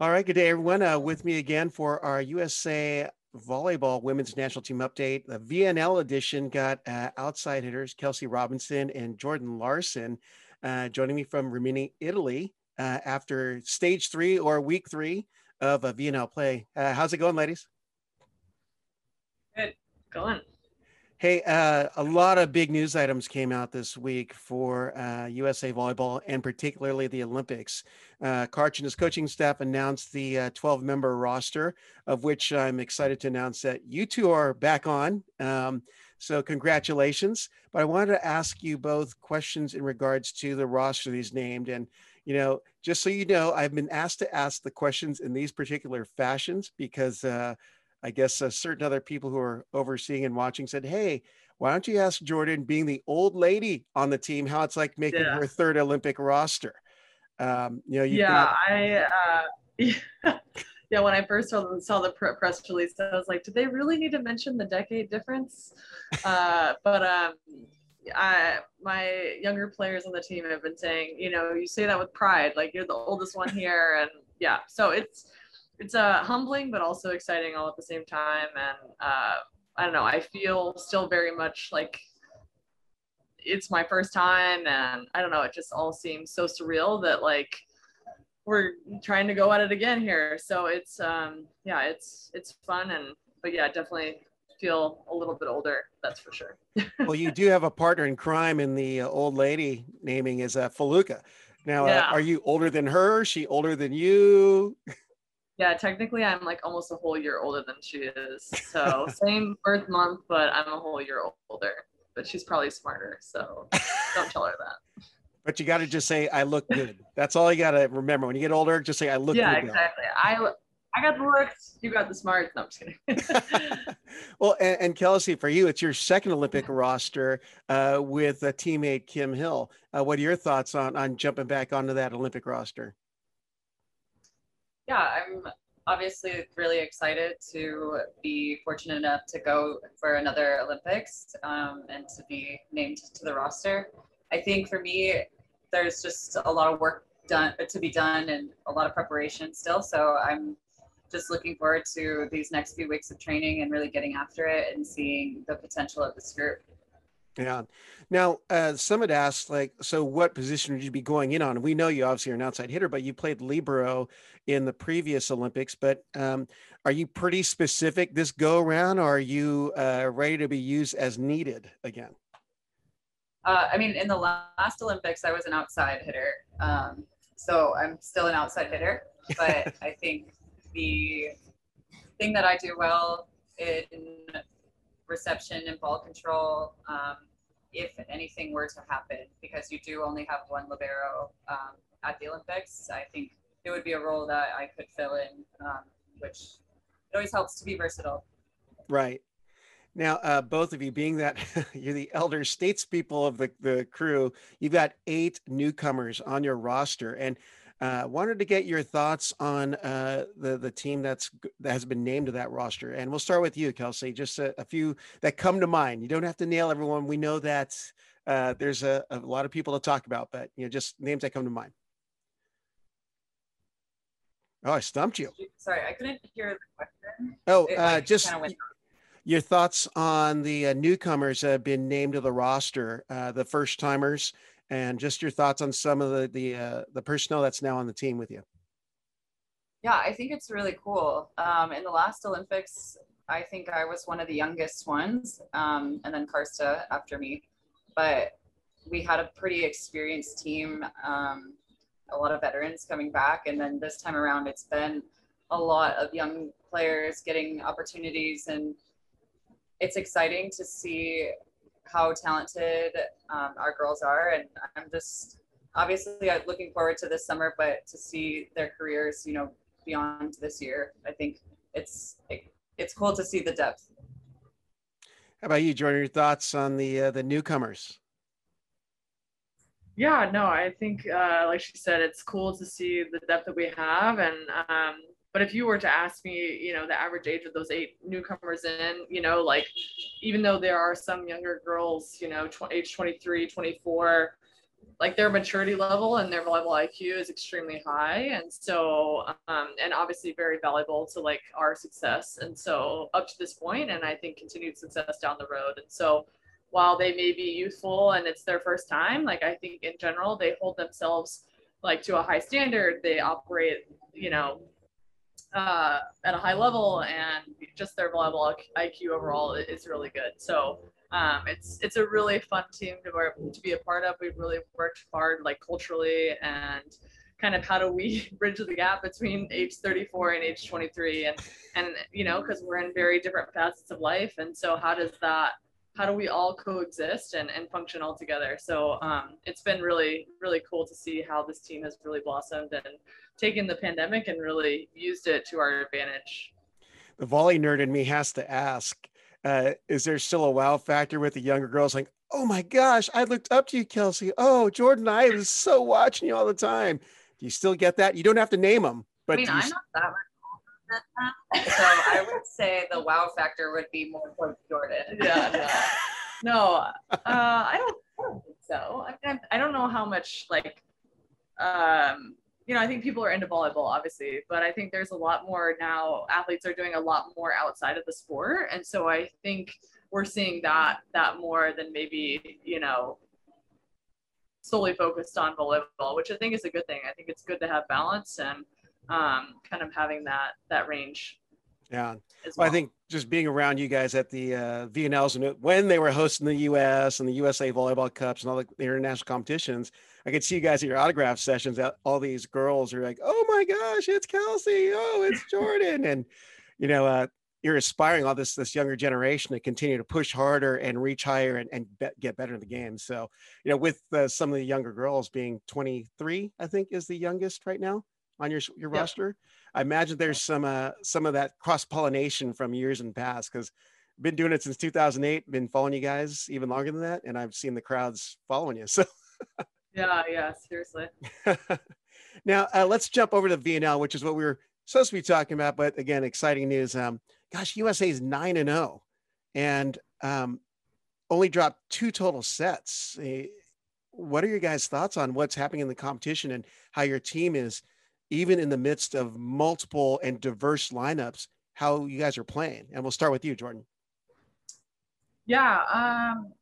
All right, good day, everyone. Uh, with me again for our USA Volleyball Women's National Team update. The VNL edition got uh, outside hitters Kelsey Robinson and Jordan Larson uh, joining me from Rimini, Italy, uh, after stage three or week three of a VNL play. Uh, how's it going, ladies? Good, going. Hey, uh, a lot of big news items came out this week for uh, USA Volleyball and particularly the Olympics. Uh, Karch and his coaching staff announced the 12 uh, member roster, of which I'm excited to announce that you two are back on. Um, so, congratulations. But I wanted to ask you both questions in regards to the roster these named. And, you know, just so you know, I've been asked to ask the questions in these particular fashions because uh, I guess uh, certain other people who are overseeing and watching said, "Hey, why don't you ask Jordan, being the old lady on the team, how it's like making yeah. her third Olympic roster?" Um, you know, yeah, got- I. Uh, yeah. when I first saw the, saw the press release, I was like, did they really need to mention the decade difference? Uh, but um, I, my younger players on the team have been saying, you know, you say that with pride, like you're the oldest one here, and yeah, so it's it's uh, humbling but also exciting all at the same time and uh, i don't know i feel still very much like it's my first time and i don't know it just all seems so surreal that like we're trying to go at it again here. So it's um yeah it's it's fun and but yeah definitely feel a little bit older that's for sure. Well you do have a partner in crime in the uh, old lady naming is uh, Foluke. Now uh, yeah. uh, are you older than her? She older than you Yeah, technically I'm like almost a whole year older than she is. So same birth month, but I'm a whole year older. But she's probably smarter, so don't tell her that. But you got to just say I look good. That's all you got to remember. When you get older, just say I look yeah, good. Yeah, exactly. I I got the looks, you got the smarts. No, I'm just kidding. well, and, and, Kelsey, for you, it's your second Olympic roster uh, with a teammate Kim Hill. Uh, what are your thoughts on on jumping back onto that Olympic roster? Yeah, I'm obviously really excited to be fortunate enough to go for another Olympics um, and to be named to the roster. I think for me, there's just a lot of work done to be done and a lot of preparation still. So I'm just looking forward to these next few weeks of training and really getting after it and seeing the potential of this group. Yeah. Now, uh, some had asked, like, so what position would you be going in on? We know you obviously are an outside hitter, but you played libero in the previous Olympics. But um, are you pretty specific this go around, or are you uh, ready to be used as needed again? Uh, I mean, in the last Olympics, I was an outside hitter. Um, so I'm still an outside hitter. But I think the thing that I do well in reception and ball control um, if anything were to happen because you do only have one libero um, at the Olympics. I think it would be a role that I could fill in, um, which it always helps to be versatile. Right. Now, uh, both of you, being that you're the elder statespeople of the, the crew, you've got eight newcomers on your roster. And uh, wanted to get your thoughts on uh, the the team that's that has been named to that roster, and we'll start with you, Kelsey. Just a, a few that come to mind. You don't have to nail everyone. We know that uh, there's a, a lot of people to talk about, but you know, just names that come to mind. Oh, I stumped you. Sorry, I couldn't hear the question. Oh, it, uh, just your thoughts on the uh, newcomers that have been named to the roster, uh, the first timers, and just your thoughts on some of the the uh, the personnel that's now on the team with you. Yeah, I think it's really cool. Um, in the last Olympics, I think I was one of the youngest ones, um, and then Karsta after me. But we had a pretty experienced team, um, a lot of veterans coming back, and then this time around, it's been a lot of young players getting opportunities, and it's exciting to see how talented um, our girls are, and I'm just obviously I'm looking forward to this summer, but to see their careers, you know, beyond this year, I think it's it, it's cool to see the depth. How about you, Jordan? Your thoughts on the uh, the newcomers? Yeah, no, I think uh, like she said, it's cool to see the depth that we have, and um, but if you were to ask me, you know, the average age of those eight newcomers in, you know, like even though there are some younger girls, you know, tw- age 23, 24, like their maturity level and their level IQ is extremely high. And so, um, and obviously very valuable to like our success. And so up to this point, and I think continued success down the road. And so while they may be youthful and it's their first time, like I think in general, they hold themselves like to a high standard. They operate, you know, uh, at a high level and just their volleyball IQ overall is really good. So um, it's it's a really fun team to, to be a part of. We've really worked hard, like culturally, and kind of how do we bridge the gap between age 34 and age 23, and and you know because we're in very different facets of life, and so how does that how do we all coexist and, and function all together? So um, it's been really, really cool to see how this team has really blossomed and taken the pandemic and really used it to our advantage. The volley nerd in me has to ask uh, is there still a wow factor with the younger girls like, oh my gosh, I looked up to you, Kelsey. Oh, Jordan, I was so watching you all the time. Do you still get that? You don't have to name them, but I mean, I'm not that much so I would say the wow factor would be more towards Jordan. Yeah, yeah. No, uh, I don't, I don't think so. I, mean, I don't know how much like um, you know, I think people are into volleyball, obviously, but I think there's a lot more now. Athletes are doing a lot more outside of the sport, and so I think we're seeing that that more than maybe you know solely focused on volleyball, which I think is a good thing. I think it's good to have balance and um, kind of having that that range. Yeah, well. well. I think just being around you guys at the uh, VNLs and when they were hosting the U.S. and the USA Volleyball Cups and all the international competitions, I could see you guys at your autograph sessions. All these girls are like, "Oh my gosh, it's Kelsey! Oh, it's Jordan!" and you know, uh, you're aspiring all this this younger generation to continue to push harder and reach higher and, and be, get better in the game. So, you know, with uh, some of the younger girls being 23, I think is the youngest right now on your your yep. roster. I imagine there's some uh, some of that cross pollination from years in past because been doing it since 2008 been following you guys even longer than that and i've seen the crowds following you so yeah, yeah, seriously. now uh, let's jump over to VNL, which is what we were supposed to be talking about. But again, exciting news. Um, gosh, USA is nine and zero, oh, and um, only dropped two total sets. Uh, what are your guys' thoughts on what's happening in the competition and how your team is, even in the midst of multiple and diverse lineups, how you guys are playing? And we'll start with you, Jordan. Yeah, um,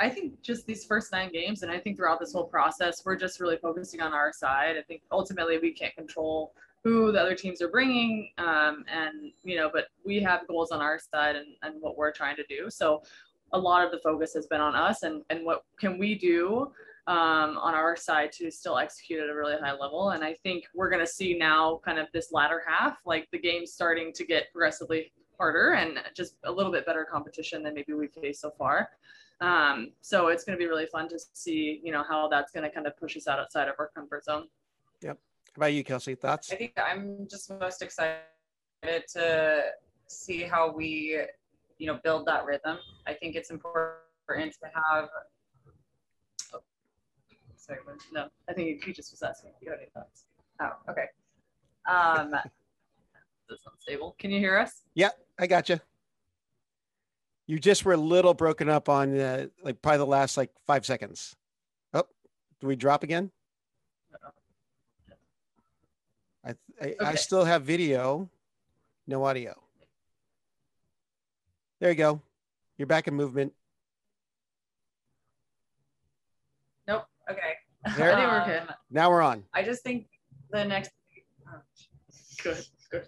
I think just these first nine games, and I think throughout this whole process, we're just really focusing on our side. I think ultimately we can't control who the other teams are bringing, um, and you know, but we have goals on our side and, and what we're trying to do. So a lot of the focus has been on us and and what can we do um, on our side to still execute at a really high level. And I think we're going to see now, kind of this latter half, like the game's starting to get progressively harder and just a little bit better competition than maybe we've faced so far. Um, so it's going to be really fun to see, you know, how that's going to kind of push us out outside of our comfort zone. Yep. How about you, Kelsey? Thoughts? I think I'm just most excited to see how we, you know, build that rhythm. I think it's important to have. Oh, sorry, no, I think he just was asking if you had any thoughts. Oh, okay. Um, this unstable. Can you hear us? Yeah, I got you. You just were a little broken up on uh, like probably the last like five seconds. Oh, do we drop again? I I, okay. I still have video, no audio. There you go. You're back in movement. Nope. Okay. There, think. Now we're on. I just think the next. Oh, good. Good.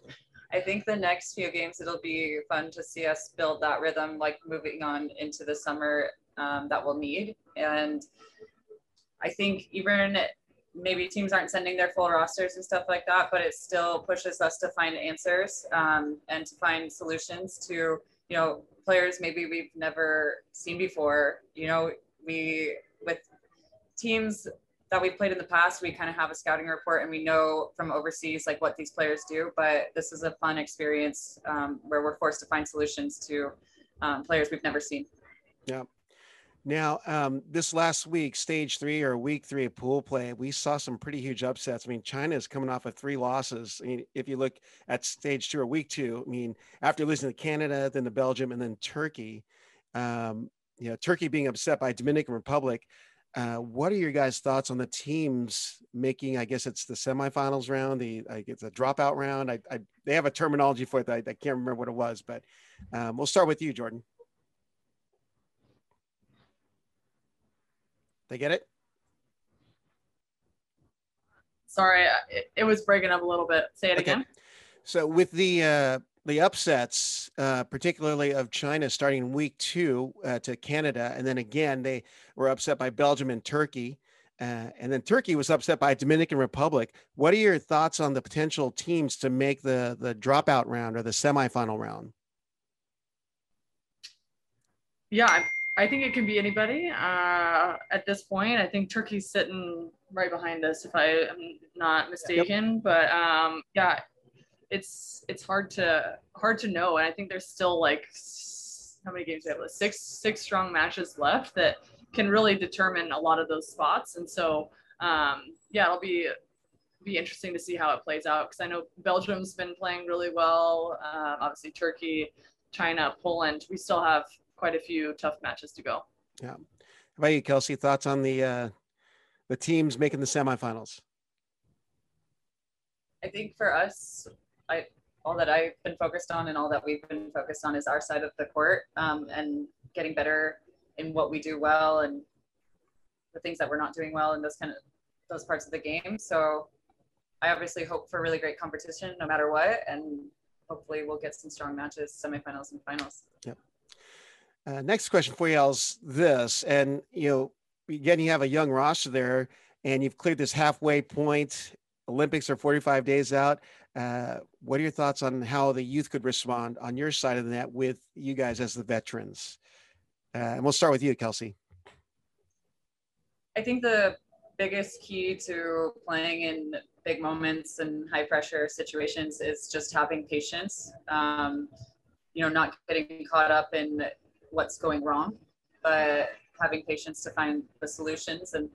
I think the next few games it'll be fun to see us build that rhythm, like moving on into the summer um, that we'll need. And I think even maybe teams aren't sending their full rosters and stuff like that, but it still pushes us to find answers um, and to find solutions to you know players maybe we've never seen before. You know, we with teams that we've played in the past, we kind of have a scouting report and we know from overseas like what these players do. But this is a fun experience um, where we're forced to find solutions to um, players we've never seen. Yeah. Now, um, this last week, stage three or week three of pool play, we saw some pretty huge upsets. I mean, China is coming off of three losses. I mean, if you look at stage two or week two, I mean, after losing to Canada, then to Belgium, and then Turkey, um, you know, Turkey being upset by Dominican Republic, Uh, what are your guys' thoughts on the teams making? I guess it's the semifinals round, the I guess the dropout round. I, I they have a terminology for it. I, I can't remember what it was, but um, we'll start with you, Jordan. They get it? Sorry, it, it was breaking up a little bit. Say it okay. again. So with the uh, the upsets, uh, particularly of China starting week two uh, to Canada. And then again, they were upset by Belgium and Turkey. Uh, and then Turkey was upset by Dominican Republic. What are your thoughts on the potential teams to make the, the dropout round or the semifinal round? Yeah, I, I think it can be anybody uh, at this point. I think Turkey's sitting right behind us, if I am not mistaken. Yep. But um, yeah, it's it's hard to hard to know and i think there's still like how many games do we have six six strong matches left that can really determine a lot of those spots and so um, yeah it'll be be interesting to see how it plays out because i know belgium's been playing really well um, obviously turkey china poland we still have quite a few tough matches to go. Yeah. How about you kelsey? Thoughts on the uh, the teams making the semifinals? I think for us, I all that I've been focused on and all that we've been focused on is our side of the court um, and getting better in what we do well and the things that we're not doing well in those kind of those parts of the game. So I obviously hope for really great competition no matter what, and hopefully we'll get some strong matches, semifinals and finals. Yep. Uh, next question for you is this, and you know, again, you have a young roster there, and you've cleared this halfway point. Olympics are 45 days out. Uh, what are your thoughts on how the youth could respond on your side of the net with you guys as the veterans? Uh, and we'll start with you, Kelsey. I think the biggest key to playing in big moments and high pressure situations is just having patience. Um, you know, not getting caught up in what's going wrong, but having patience to find the solutions. And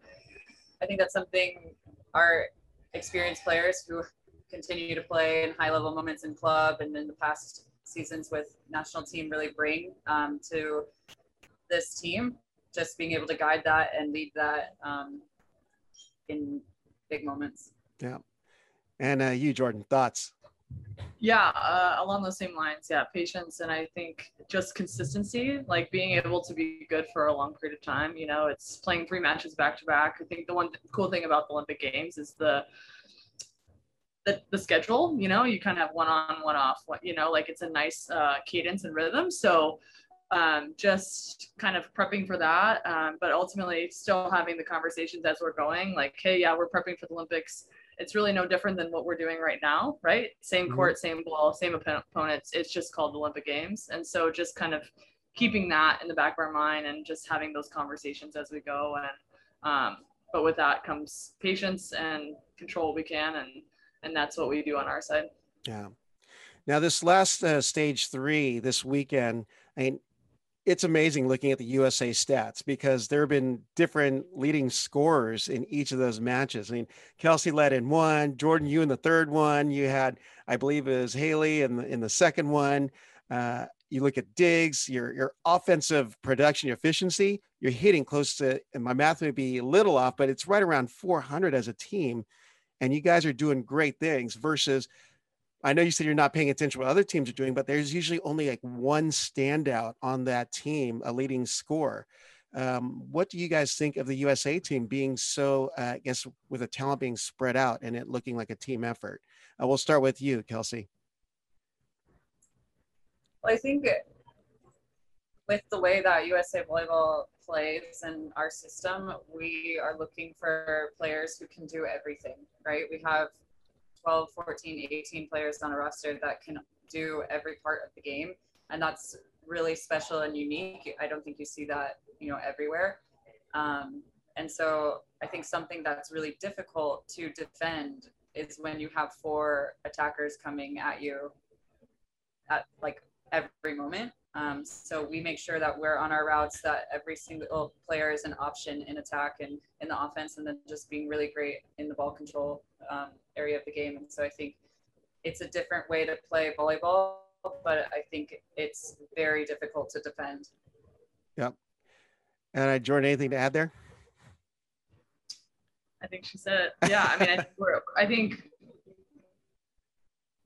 I think that's something our experienced players who continue to play in high level moments in club and in the past seasons with national team really bring um, to this team. Just being able to guide that and lead that um, in big moments. Yeah. And uh, you, Jordan, thoughts? Yeah, uh, along those same lines. Yeah, patience and I think just consistency, like being able to be good for a long period of time. You know, it's playing three matches back to back. I think the one cool thing about the Olympic Games is the the, the schedule you know you kind of have one on one off what you know like it's a nice uh, cadence and rhythm. So um, just kind of prepping for that um, but ultimately still having the conversations as we're going like hey yeah we're prepping for the olympics. It's really no different than what we're doing right now right? Same mm-hmm. court same ball same opponents. It's just called the olympic games. And so just kind of keeping that in the back of our mind and just having those conversations as we go and um, but with that comes patience and control we can and and that's what we do on our side. Yeah. Now, this last uh, stage three this weekend, I mean, it's amazing looking at the USA stats because there have been different leading scorers in each of those matches. I mean, Kelsey led in one, Jordan, you in the third one. You had, I believe, it was Haley in the in the second one. Uh, you look at Diggs, your your offensive production efficiency, you're hitting close to, and my math may be a little off, but it's right around 400 as a team and you guys are doing great things versus I know you said you're not paying attention to what other teams are doing, but there's usually only like one standout on that team, a leading score. Um, what do you guys think of the USA team being so, uh, I guess, with the talent being spread out and it looking like a team effort? Uh, we'll start with you, Kelsey. Well, I think with the way that USA Volleyball plays in our system, we are looking for players who can do everything, right? We have 12, 14, 18 players on a roster that can do every part of the game. And that's really special and unique. I don't think you see that, you know, everywhere. Um, and so I think something that's really difficult to defend is when you have four attackers coming at you at like every moment. Um, so we make sure that we're on our routes, that every single player is an option in attack and in the offense, and then just being really great in the ball control um, area of the game. And so I think it's a different way to play volleyball, but I think it's very difficult to defend. Yep. And uh, Jordan, anything to add there? I think she said it. Yeah, I mean, I think we're, I think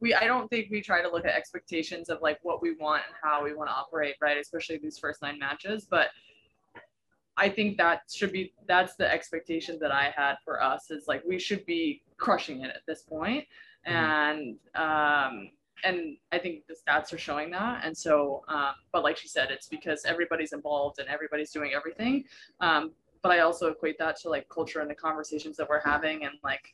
we, I don't think we try to look at expectations of like what we want and how we want to operate, right? Especially these first nine matches, but I think that should be that's the expectation that I had for us is like we should be crushing it at this point. Mm-hmm. and um and I think the stats are showing that. And so, um, but like she said, it's because everybody's involved and everybody's doing everything. Um, but I also equate that to like culture and the conversations that we're having and like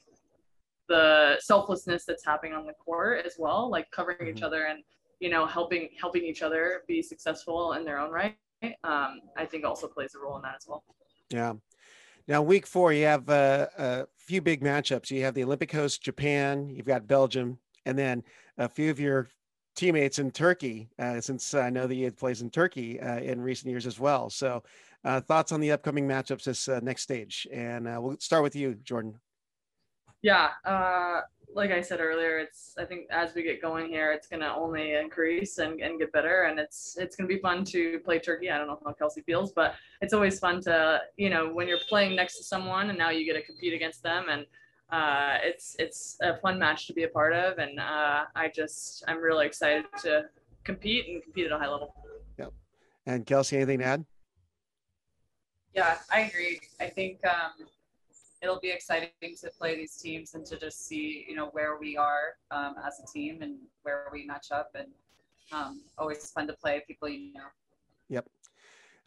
the selflessness that's happening on the court as well, like covering mm-hmm. each other and you know helping helping each other be successful in their own right. Um, I think also plays a role in that as well. Yeah. Now, week four, you have uh, a few big matchups. You have the Olympic host Japan, you've got Belgium, and then a few of your teammates in Turkey, uh, since I know that you had plays in Turkey uh, in recent years as well. So, uh, thoughts on the upcoming matchups this uh, next stage? And uh, we'll start with you, Jordan. Yeah, like I said earlier, it's I think as we get going here, it's gonna only increase and, and get better, and it's it's gonna be fun to play Turkey. I don't know how Kelsey feels, but it's always fun to you know when you're playing next to someone and now you get to compete against them, and uh, it's it's a fun match to be a part of, and uh, I just I'm really excited to compete and compete at a high level. Yep. And Kelsey, anything to add? Yeah, I agree. I think um, it'll be exciting to play these teams and to just see, you know, where we are um, as a team and where we match up. And um, always fun to play people you know. Yep.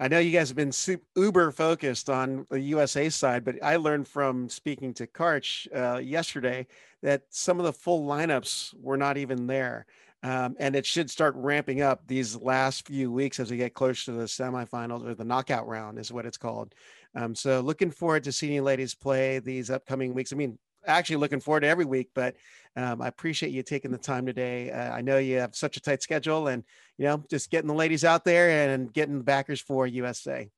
I know you guys have been super, uber focused on the USA side, but I learned from speaking to Karch uh, yesterday that some of the full lineups were not even there. Um, and it should start ramping up these last few weeks as we get closer to the semifinals or the knockout round, is what it's called. Um, so looking forward to seeing you ladies play these upcoming weeks. I mean, actually looking forward to every week, but um, I appreciate you taking the time today. Uh, I know you have such a tight schedule and, you know, just getting the ladies out there and getting the backers for USA.